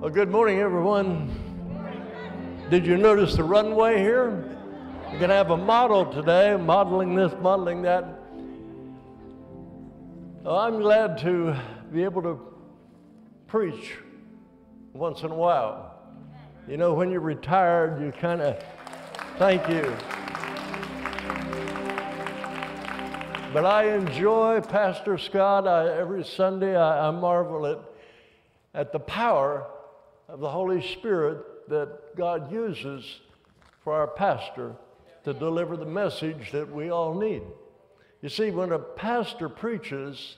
Well, good morning, everyone. Did you notice the runway here? We're going to have a model today, modeling this, modeling that. Well, I'm glad to be able to preach once in a while. You know, when you're retired, you kind of thank you. But I enjoy Pastor Scott. I, every Sunday, I, I marvel at, at the power of the Holy Spirit that God uses for our pastor to deliver the message that we all need. You see, when a pastor preaches,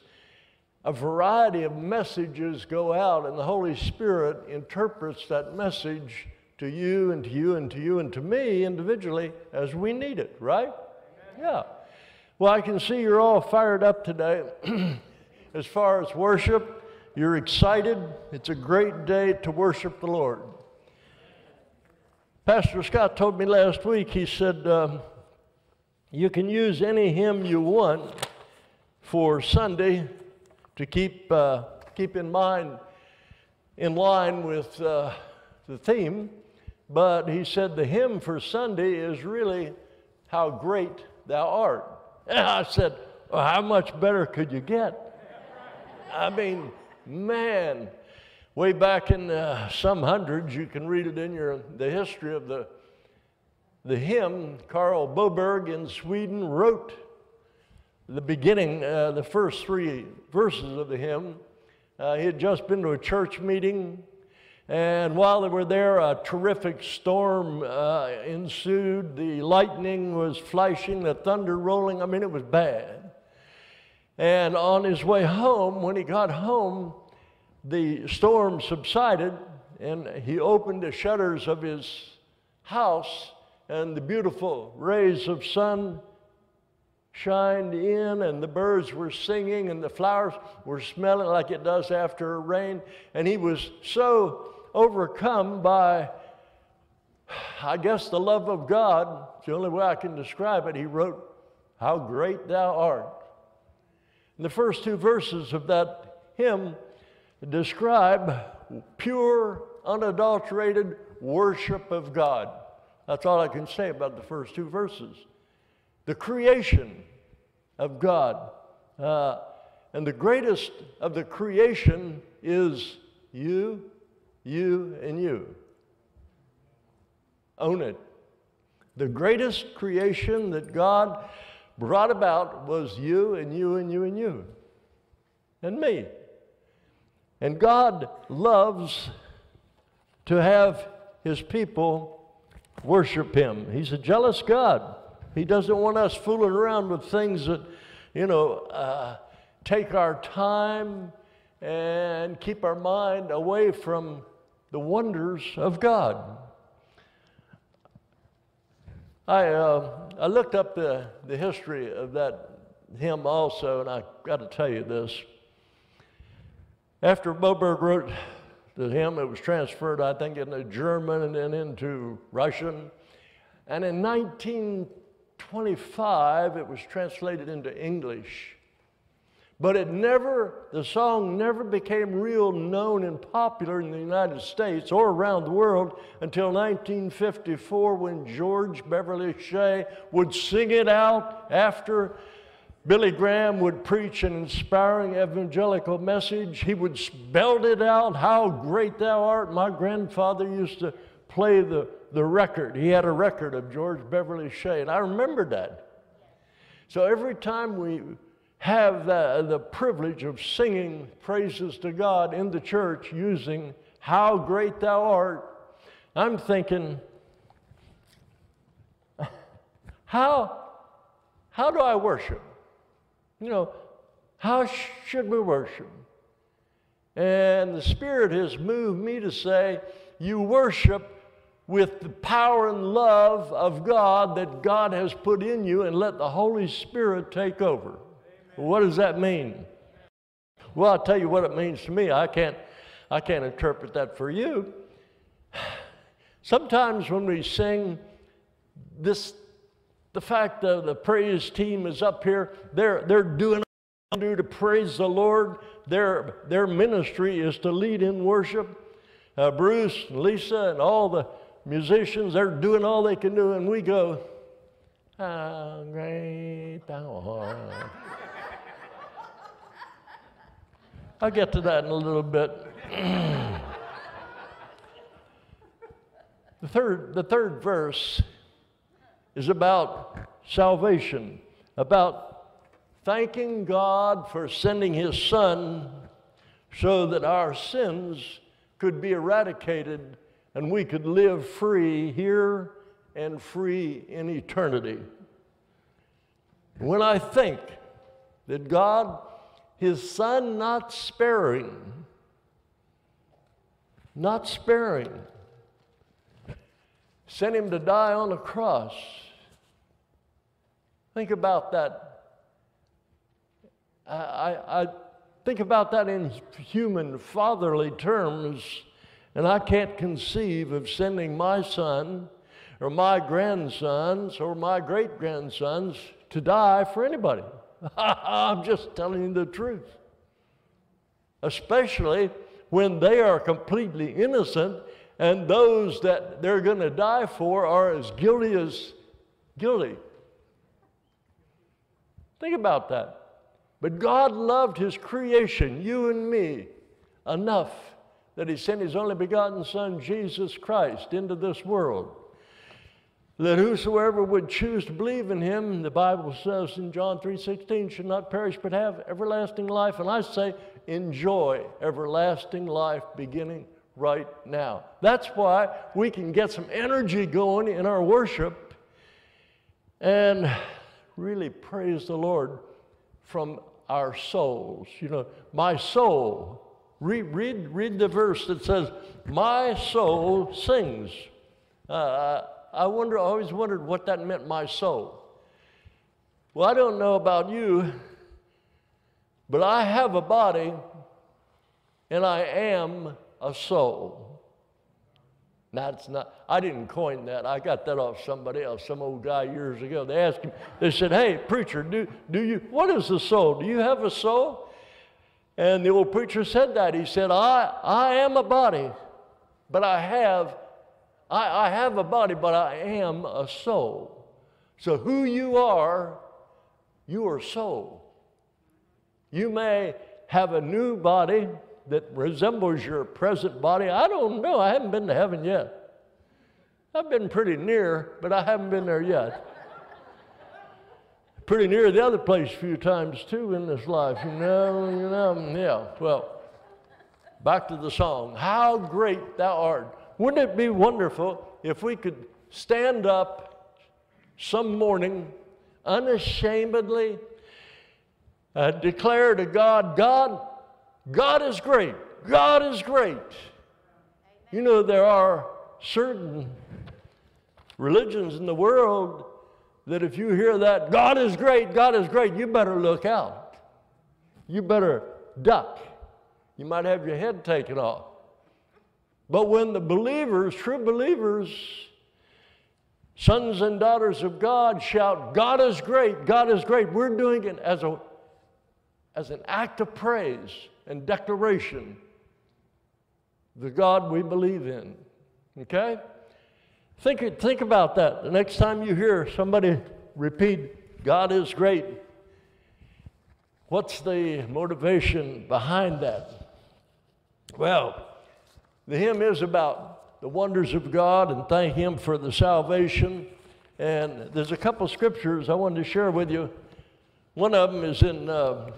a variety of messages go out, and the Holy Spirit interprets that message to you and to you and to you and to me individually as we need it, right? Yeah. Well, I can see you're all fired up today as far as worship. You're excited. It's a great day to worship the Lord. Pastor Scott told me last week, he said, um, You can use any hymn you want for Sunday to keep, uh, keep in mind, in line with uh, the theme. But he said the hymn for Sunday is really How Great Thou Art. And I said, well, How much better could you get? I mean, man, way back in uh, some hundreds, you can read it in your, the history of the, the hymn. Carl Boberg in Sweden wrote the beginning, uh, the first three verses of the hymn. Uh, he had just been to a church meeting and while they were there, a terrific storm uh, ensued. The lightning was flashing, the thunder rolling. I mean, it was bad. And on his way home, when he got home, the storm subsided and he opened the shutters of his house, and the beautiful rays of sun shined in, and the birds were singing, and the flowers were smelling like it does after a rain. And he was so overcome by, I guess, the love of God. It's the only way I can describe it. He wrote, How great thou art. And the first two verses of that hymn describe pure, unadulterated worship of God. That's all I can say about the first two verses. The creation of God. Uh, and the greatest of the creation is you you and you. Own it. The greatest creation that God brought about was you and you and you and you and me. And God loves to have his people worship him. He's a jealous God. He doesn't want us fooling around with things that, you know, uh, take our time and keep our mind away from the wonders of God. I, uh, I looked up the, the history of that hymn also, and I got to tell you this. After Boberg wrote the hymn, it was transferred, I think, into German and then into Russian. And in 1925, it was translated into English. But it never, the song never became real known and popular in the United States or around the world until 1954 when George Beverly Shea would sing it out after Billy Graham would preach an inspiring evangelical message. He would spell it out, How great thou art. My grandfather used to play the, the record. He had a record of George Beverly Shea, and I remember that. So every time we have the, the privilege of singing praises to God in the church using How Great Thou Art, I'm thinking, how, how do I worship? You know, how should we worship? And the Spirit has moved me to say, you worship with the power and love of God that God has put in you and let the Holy Spirit take over. What does that mean? Well, I'll tell you what it means to me. I can't, I can't interpret that for you. Sometimes when we sing this, the fact that the praise team is up here, they're, they're doing all they do to praise the Lord. Their, their ministry is to lead in worship. uh, Bruce and Lisa and all the musicians, they're doing all they can do, and we go, How great thou art. I'll get to that in a little bit. the, third, the third verse is about salvation, about thanking God for sending His Son so that our sins could be eradicated and we could live free here and free in eternity. When I think that God, His Son, not sparing, not sparing, sent Him to die on a cross. Think about that. I, I, I think about that in human fatherly terms. And I can't conceive of sending my son or my grandsons or my great grandsons to die for anybody. I'm just telling you the truth. Especially when they are completely innocent and those that they're going to die for are as guilty as guilty. Think about that. But God loved His creation, you and me, enough that he sent his only begotten Son, Jesus Christ, into this world. That whosoever would choose to believe in him, the Bible says in John 3:16, should not perish but have everlasting life. And I say, enjoy everlasting life beginning right now. That's why we can get some energy going in our worship and really praise the Lord from our souls. You know, my soul Read, read, read the verse that says, My soul sings. Uh, I wonder, I always wondered what that meant, my soul. Well, I don't know about you, but I have a body and I am a soul. That's not, I didn't coin that. I got that off somebody else, some old guy years ago. They asked him, they said, Hey, preacher, do, do you, what is the soul? Do you have a soul? And the old preacher said that. He said, I, I am a body, but I have, I, I have a body, but I am a soul. So who you are, you are soul. You may have a new body that resembles your present body. I don't know. I haven't been to heaven yet. I've been pretty near, but I haven't been there yet pretty near the other place a few times too in this life, you know, you know, yeah. Well, back to the song. How great thou art. Wouldn't it be wonderful if we could stand up some morning unashamedly uh, declare to God, God, God is great. God is great. You know, there are certain religions in the world that if you hear that, God is great, God is great, you better look out. You better duck. You might have your head taken off. But when the believers, true believers, sons and daughters of God shout, God is great, God is great, we're doing it as, a, as an act of praise and declaration, the God we believe in. Okay? Think, think about that. The next time you hear somebody repeat, God is great, what's the motivation behind that? Well, the hymn is about the wonders of God and thank Him for the salvation. And there's a couple scriptures I wanted to share with you. One of them is in uh,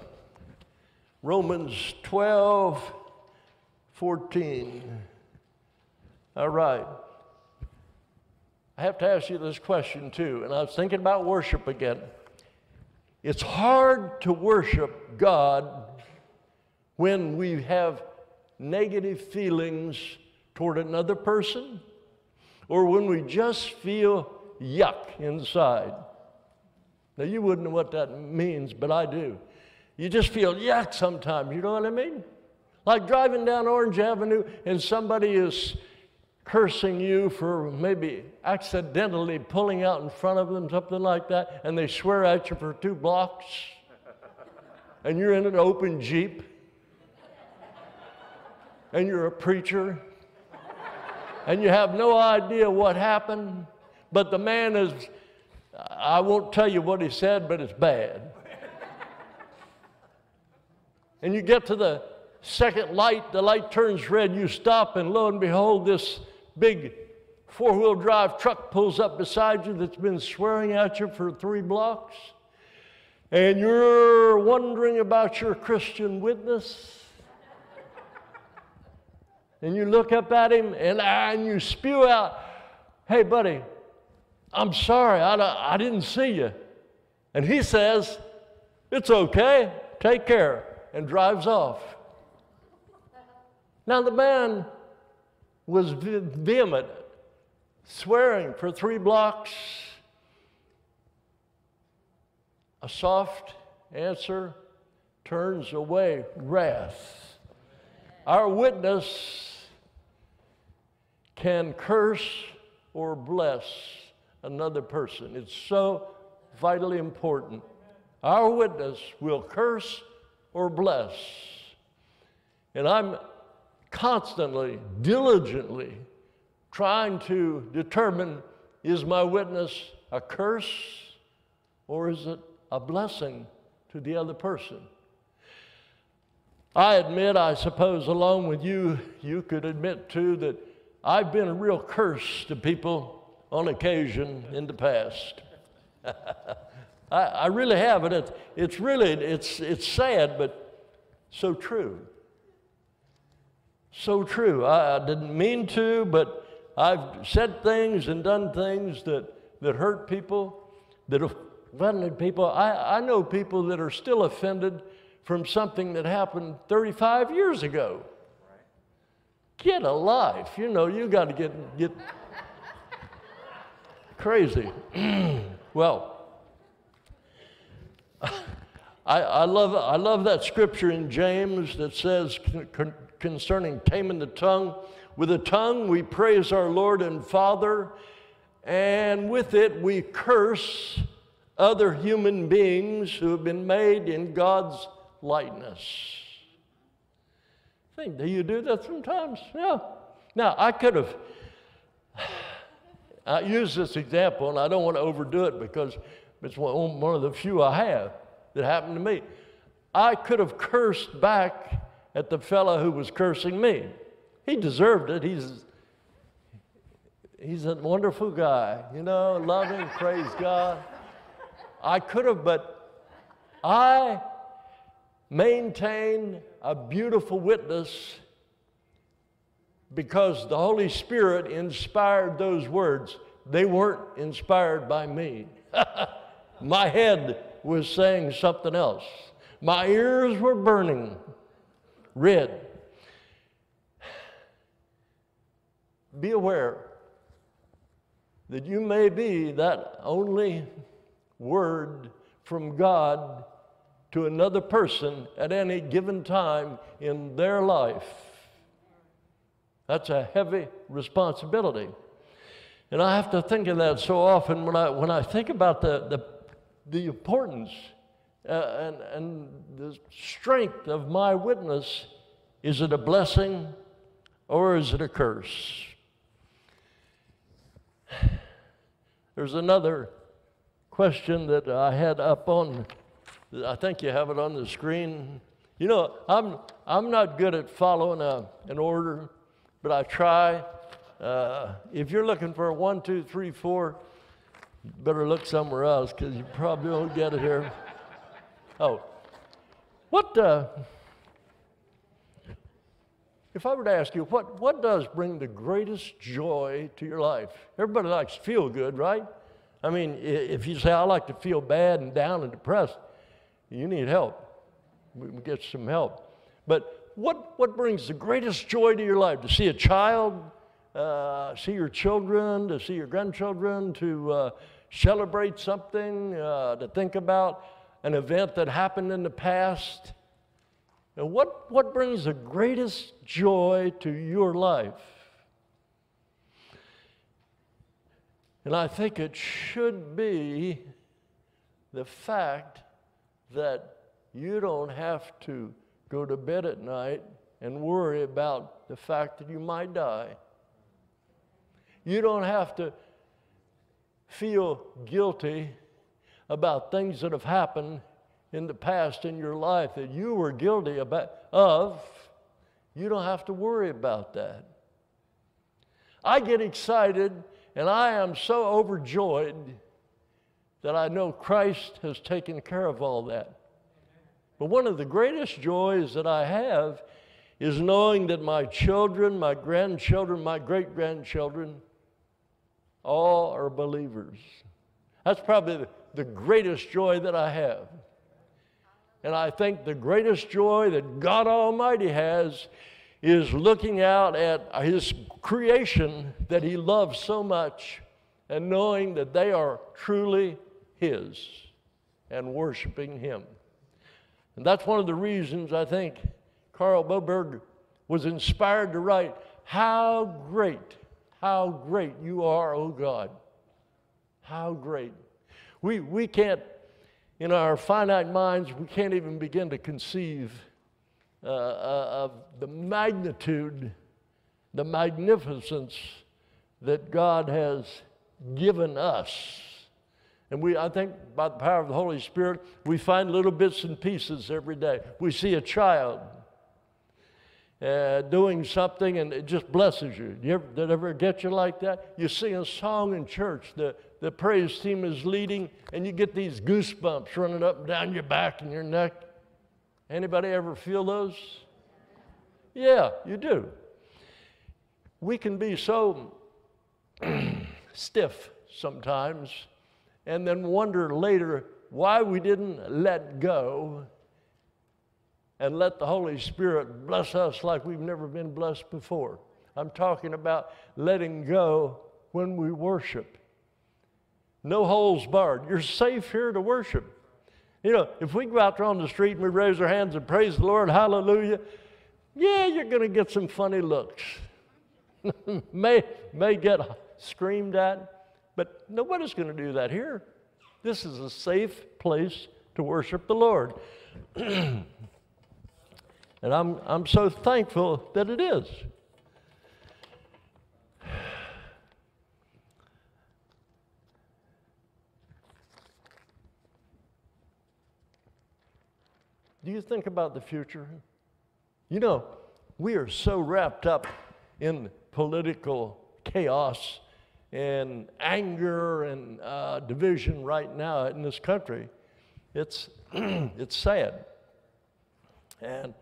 Romans 12 14. All right. I have to ask you this question too, and I was thinking about worship again. It's hard to worship God when we have negative feelings toward another person or when we just feel yuck inside. Now, you wouldn't know what that means, but I do. You just feel yuck sometimes, you know what I mean? Like driving down Orange Avenue and somebody is cursing you for maybe accidentally pulling out in front of them, something like that, and they swear at you for two blocks, and you're in an open Jeep, and you're a preacher, and you have no idea what happened, but the man is, I won't tell you what he said, but it's bad. and you get to the second light, the light turns red, you stop, and lo and behold, this big four wheel drive truck pulls up beside you that's been swearing at you for three blocks. And you're wondering about your Christian witness and you look up at him and, ah, and you spew out, Hey, buddy, I'm sorry, I, I didn't see you. And he says, It's okay, take care, and drives off. Now, the man was vehement, swearing for three blocks. A soft answer turns away wrath. Our witness can curse or bless another person. It's so vitally important. Our witness will curse or bless. And I'm constantly, diligently trying to determine is my witness a curse or is it a blessing to the other person? I admit, I suppose, along with you, you could admit too that I've been a real curse to people on occasion in the past. I, I, really have, and it, it's really, it's, it's sad, but so true. So true. I, I didn't mean to, but I've said things and done things that, that hurt people, that offended people. I, I know people that are still offended from something that happened 35 years ago. Get a life. You know, you got to get, get crazy. well, I, I, love, I love that scripture in James that says con- concerning taming the tongue. With the tongue we praise our Lord and Father, and with it we curse other human beings who have been made in God's likeness. Think, do you do that sometimes? Yeah. Now, I could have, I use this example, and I don't want to overdo it because it's one, one of the few I have that happened to me. I could have cursed back at the fellow who was cursing me. He deserved it. He's, he's a wonderful guy, you know, loving, praise God. I could have, but I maintained a beautiful witness because the Holy Spirit inspired those words. They weren't inspired by me. My head was saying something else. My ears were burning red. Be aware that you may be that only word from God to another person at any given time in their life. That's a heavy responsibility. And I have to think of that so often when I, when I think about the, the, the importance uh, and, and the strength of my witness. Is it a blessing or is it a curse? There's another question that I had up on I think you have it on the screen. You know, I'm, I'm not good at following a, an order, but I try. Uh, if you're looking for a one, two, three, four, better look somewhere else because you probably won't get it here. Oh, what, uh, if I were to ask you, what, what does bring the greatest joy to your life? Everybody likes to feel good, right? I mean, if you say, I like to feel bad and down and depressed, you need help. We get some help. But what, what brings the greatest joy to your life? To see a child, uh, see your children, to see your grandchildren, to uh, celebrate something, uh, to think about an event that happened in the past. Now, what, what brings the greatest joy to your life? And I think it should be the fact that you don't have to go to bed at night and worry about the fact that you might die. You don't have to feel guilty about things that have happened in the past in your life that you were guilty about, of. You don't have to worry about that. I get excited and I am so overjoyed that I know Christ has taken care of all that. But one of the greatest joys that I have is knowing that my children, my grandchildren, my great grandchildren, all are believers. That's probably the, the greatest joy that I have. And I think the greatest joy that God Almighty has is looking out at His creation that He loves so much and knowing that they are truly His and worshiping Him. And that's one of the reasons I think Carl Boberg was inspired to write, How great, how great you are, O God. How great. We, we can't, in our finite minds, we can't even begin to conceive uh, uh, of the magnitude, the magnificence that God has given us. And we, I think by the power of the Holy Spirit, we find little bits and pieces every day. We see a child uh, doing something and it just blesses you. you ever, did it ever get you like that? You sing a song in church, the, the praise team is leading, and you get these goosebumps running up and down your back and your neck. Anybody ever feel those? Yeah, you do. We can be so stiff sometimes and then wonder later why we didn't let go and let the Holy Spirit bless us like we've never been blessed before. I'm talking about letting go when we worship. No holes barred. You're safe here to worship. You know, if we go out there on the street and we raise our hands and praise the Lord, hallelujah, yeah, you're going to get some funny looks. may, may get screamed at, but nobody's going to do that here. This is a safe place to worship the Lord. and I'm, I'm so thankful that it is. Do you think about the future? You know, we are so wrapped up in political chaos and anger and uh, division right now in this country. It's, it's sad. And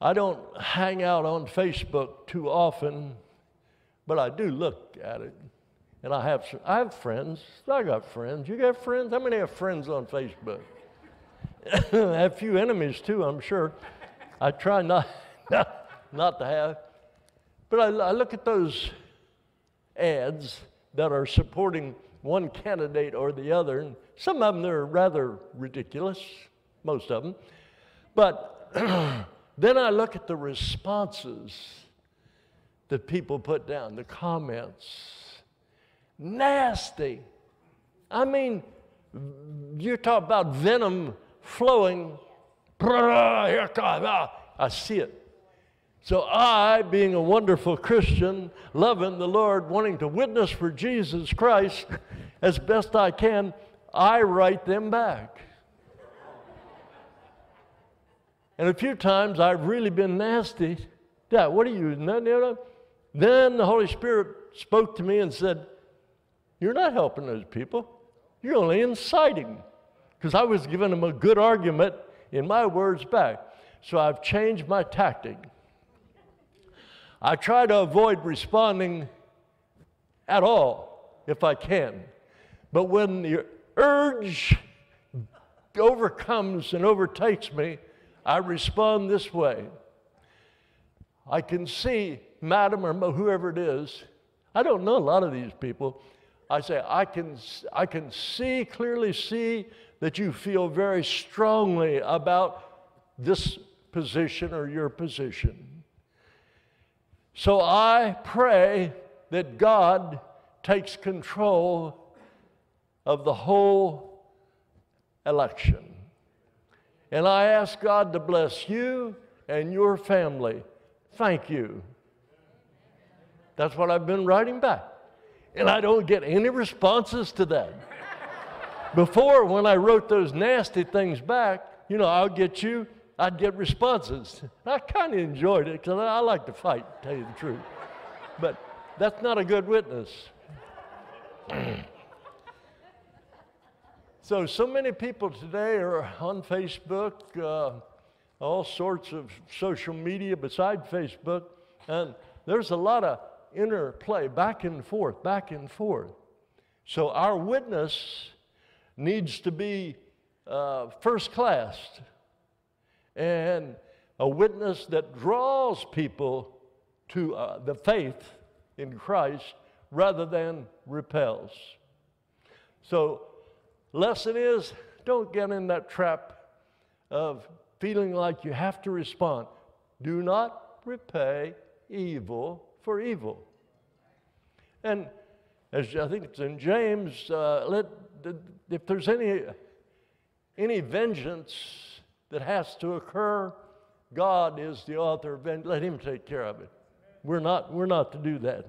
I don't hang out on Facebook too often, but I do look at it. And I have, I have friends. I got friends. You got friends? How many have friends on Facebook? I have a few enemies too, I'm sure. I try not, not, not to have. But I, I look at those ads that are supporting one candidate or the other, and some of them they're rather ridiculous, most of them. But then I look at the responses that people put down, the comments. Nasty. I mean, you talk about venom flowing. Here ah, I see it. So I, being a wonderful Christian, loving the Lord, wanting to witness for Jesus Christ as best I can, I write them back. And a few times I've really been nasty. Dad, what are you? Then the Holy Spirit spoke to me and said, You're not helping those people. You're only inciting because I was giving them a good argument in my words back. So I've changed my tactic. I try to avoid responding at all if I can. But when the urge overcomes and overtakes me, I respond this way. I can see, madam or whoever it is, I don't know a lot of these people. I say, I can, I can see, clearly see that you feel very strongly about this position or your position. So I pray that God takes control of the whole election. And I ask God to bless you and your family. Thank you. That's what I've been writing back. And I don't get any responses to that. Before, when I wrote those nasty things back, you know, I'll get you, I'd get responses. I kind of enjoyed it because I like to fight, to tell you the truth. But that's not a good witness. so, so many people today are on Facebook, uh, all sorts of social media beside Facebook, and there's a lot of interplay back and forth, back and forth. So, our witness needs to be uh, first class and a witness that draws people to uh, the faith in Christ rather than repels. So, lesson is don't get in that trap of feeling like you have to respond. Do not repay evil for evil. And as I think it's in James, uh, let, if there's any, any vengeance that has to occur, God is the author of it. Let Him take care of it. We're not, we're not to do that.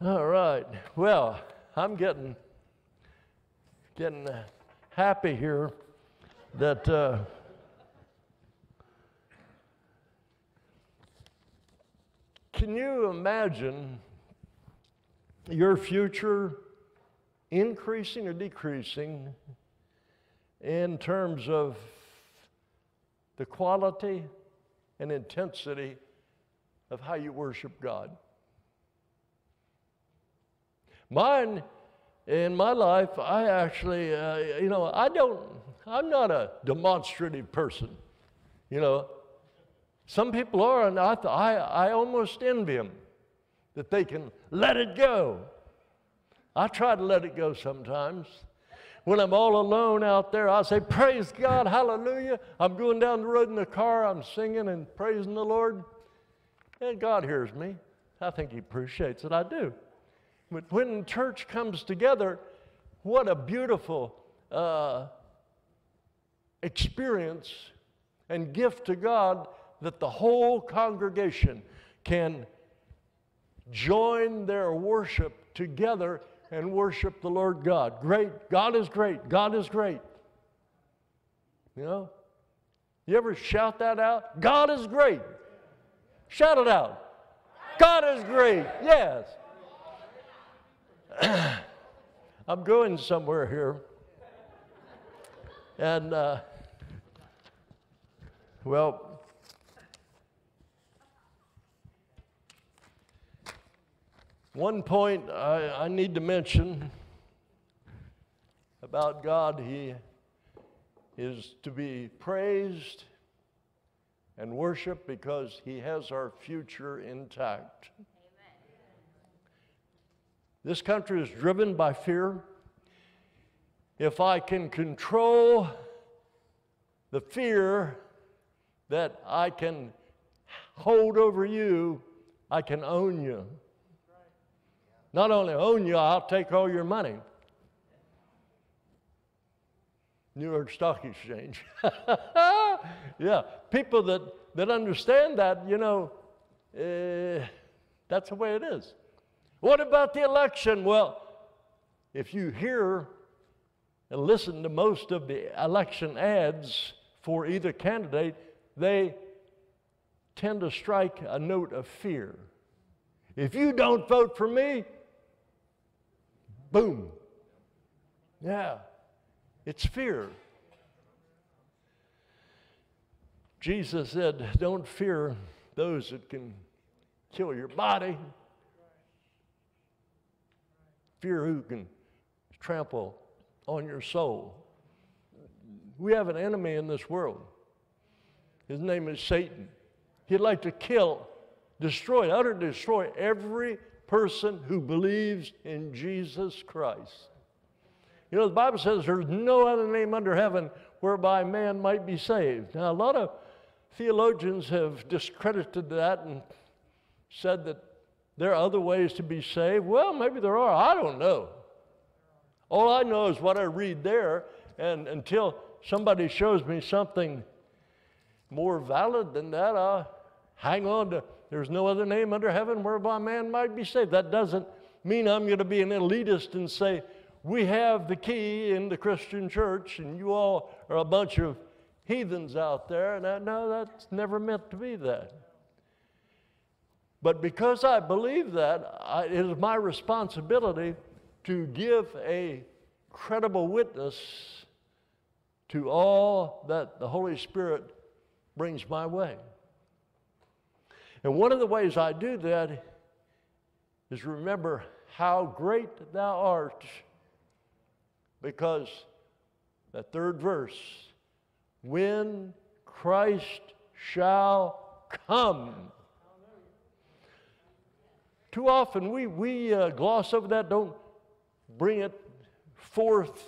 All right. Well, I'm getting getting happy here that uh, can you imagine your future increasing or decreasing in terms of the quality and intensity of how you worship God. Mine, in my life, I actually, uh, you know, I don't, I'm not a demonstrative person. You know, some people are, and I, I, I almost envy them that they can let it go. I try to let it go sometimes. When I'm all alone out there, I say, Praise God, hallelujah. I'm going down the road in the car, I'm singing and praising the Lord. And God hears me. I think He appreciates it. I do. But when church comes together, what a beautiful uh, experience and gift to God that the whole congregation can join their worship together and worship the Lord God. Great. God is great. God is great. You know? You ever shout that out? God is great. Shout it out. God is great. Yes. I'm going somewhere here. And, uh, well, One point I, I need to mention about God, He is to be praised and worshiped because He has our future intact. Amen. This country is driven by fear. If I can control the fear that I can hold over you, I can own you. Not only own you, I'll take all your money. New York Stock Exchange. yeah, people that, that understand that, you know, uh, that's the way it is. What about the election? Well, if you hear and listen to most of the election ads for either candidate, they tend to strike a note of fear. If you don't vote for me, Boom. Yeah, it's fear. Jesus said, Don't fear those that can kill your body. Fear who can trample on your soul. We have an enemy in this world. His name is Satan. He'd like to kill, destroy, utterly destroy every person who believes in Jesus Christ. You know, the Bible says there's no other name under heaven whereby man might be saved. Now, a lot of theologians have discredited that and said that there are other ways to be saved. Well, maybe there are. I don't know. All I know is what I read there, and until somebody shows me something more valid than that, I, hang on to there's no other name under heaven whereby man might be saved. That doesn't mean I'm going to be an elitist and say, we have the key in the Christian church and you all are a bunch of heathens out there. And I, no, that's never meant to be that. But because I believe that, I, it is my responsibility to give a credible witness to all that the Holy Spirit brings my way. And one of the ways I do that is remember how great thou art, because that third verse, when Christ shall come. Too often we, we uh, gloss over that, don't bring it forth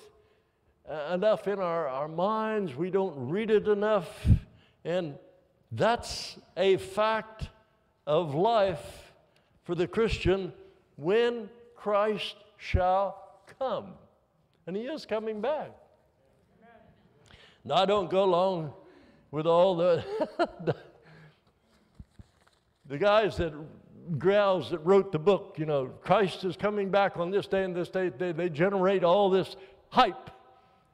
uh, enough in our, our minds, we don't read it enough, and that's a fact of life for the Christian when Christ shall come. And he is coming back. Now, I don't go along with all the, the, guys that Growls that wrote the book, you know, Christ is coming back on this day and this day. They, they generate all this hype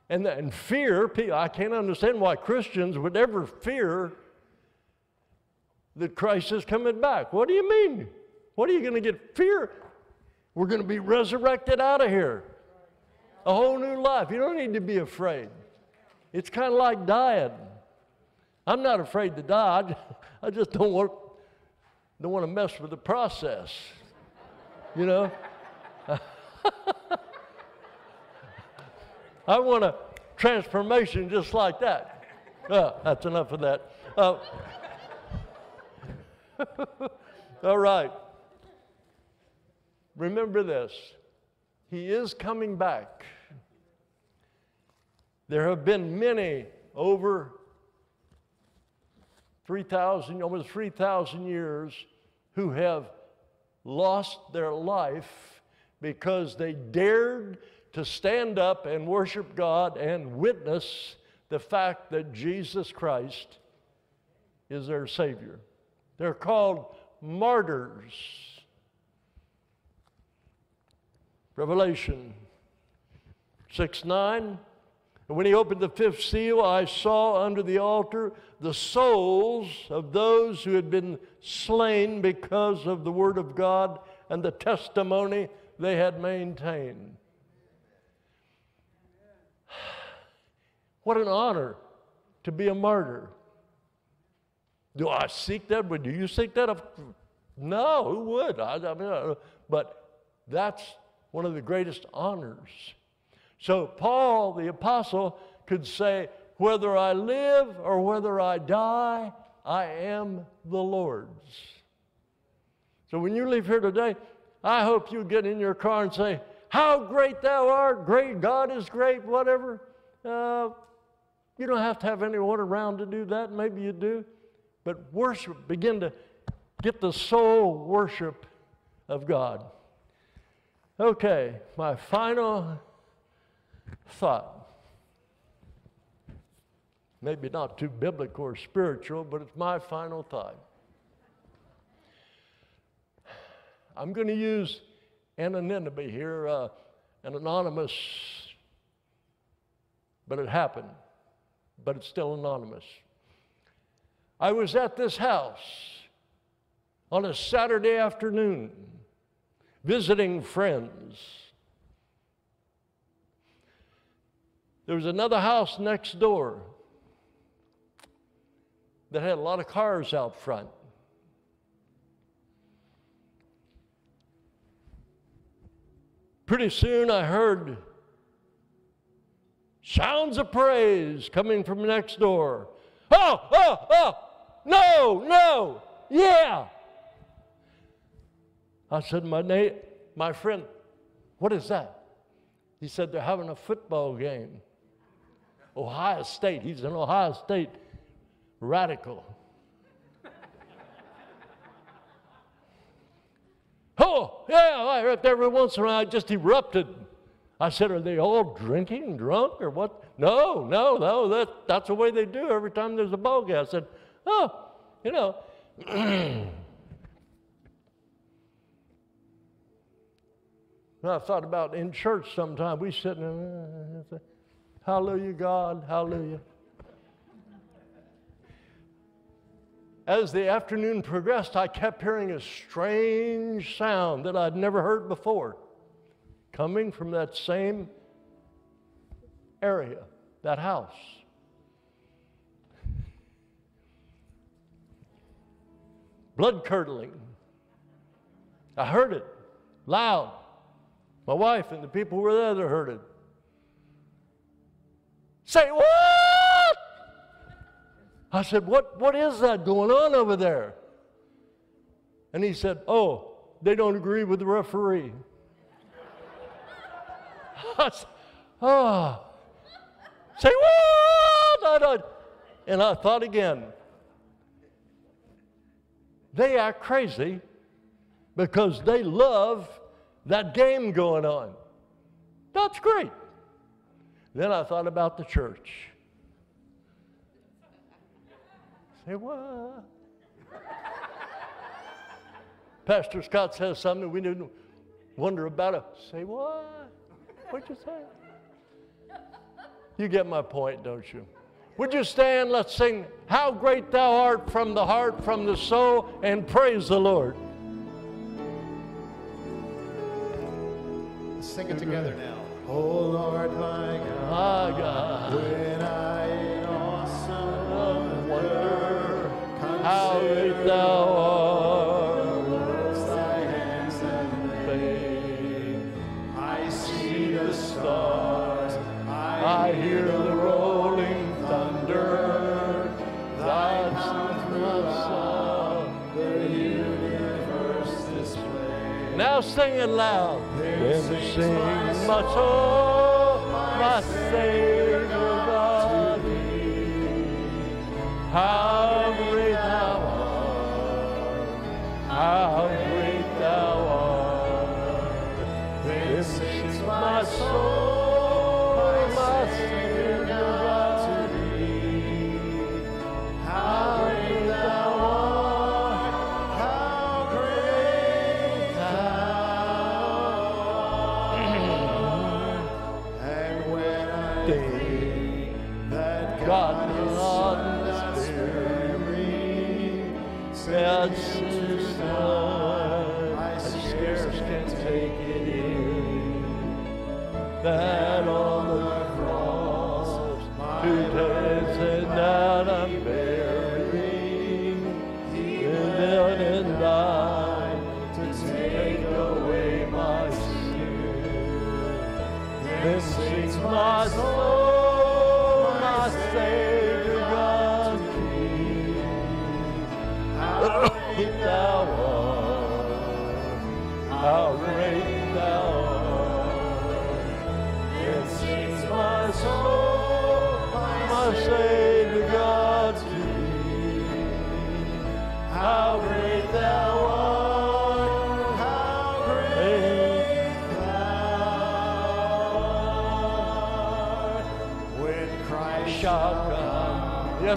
and, and fear. I can't understand why Christians would ever fear that Christ is coming back. What do you mean? What are you going to get fear? We're going to be resurrected out of here. A whole new life. You don't need to be afraid. It's kind of like dying. I'm not afraid to die. I just don't want, don't want to mess with the process. You know? I want a transformation just like that. Uh, that's enough of that. Uh, All right. Remember this He is coming back. There have been many over 3,000, almost 3,000 years who have lost their life because they dared to stand up and worship God and witness the fact that Jesus Christ is their Savior. They're called martyrs. Revelation 6 9. And when he opened the fifth seal, I saw under the altar the souls of those who had been slain because of the word of God and the testimony they had maintained. What an honor to be a martyr. Do I seek that? But do you seek that? No, who would? I, I mean, uh, but that's one of the greatest honors. So Paul, the apostle, could say, whether I live or whether I die, I am the Lord's. So when you leave here today, I hope you get in your car and say, How great thou art, great, God is great, whatever. Uh, you don't have to have anyone around to do that. Maybe you do. But worship, begin to get the soul worship of God. Okay, my final thought. Maybe not too biblical or spiritual, but it's my final thought. I'm going to use anonymity here, uh, an anonymous, but it happened, but it's still anonymous. I was at this house on a Saturday afternoon visiting friends. There was another house next door that had a lot of cars out front. Pretty soon I heard sounds of praise coming from next door. Oh, oh, oh, no, no, yeah. I said, my, na- my friend, what is that? He said, they're having a football game. Ohio State. He's an Ohio State radical. oh, yeah, I erupted every once in a while I just erupted. I said, Are they all drinking, drunk, or what? No, no, no, that, that's the way they do every time there's a ball game. I said, Oh, you know, I thought about in church sometime, we sit and uh, hallelujah, God, hallelujah. As the afternoon progressed, I kept hearing a strange sound that I'd never heard before coming from that same area, that house. Blood curdling. I heard it loud. My wife and the people who were there they heard it. Say, what? I said, what, what is that going on over there? And he said, Oh, they don't agree with the referee. I said, Oh, say what? And I thought again, they act crazy because they love that game going on. That's great. Then I thought about the church. Say what? Pastor Scott says something we didn't wonder about it. Say what? What'd you say? You get my point, don't you? Would you stand? Let's sing, How Great Thou Art from the heart, from the soul, and praise the Lord. Sing it together now. Oh Lord my God, My God, sing it loud. Then sing my soul, my Savior that on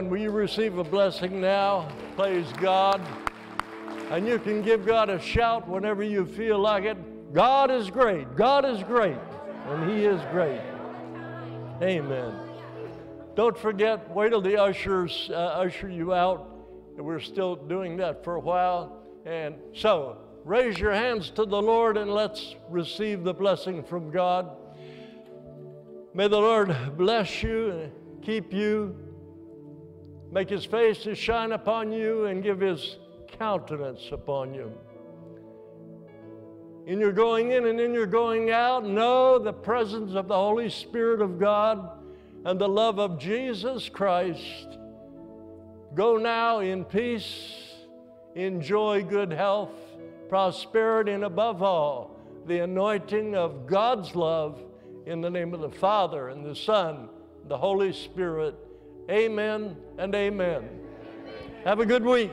Amen. Will you receive a blessing now? Praise God. And you can give God a shout whenever you feel like it. God is great. God is great. And He is great. Amen. Don't forget, wait till the ushers uh, usher you out. We're still doing that for a while. And so, raise your hands to the Lord and let's receive the blessing from God. May the Lord bless you and keep you, make his face to shine upon you, and give his countenance upon you. In your going in and in your going out, know the presence of the Holy Spirit of God and the love of Jesus Christ. Go now in peace, enjoy good health, prosperity, and above all, the anointing of God's love in the name of the Father and the Son, the Holy Spirit. Amen and amen. Have a good week.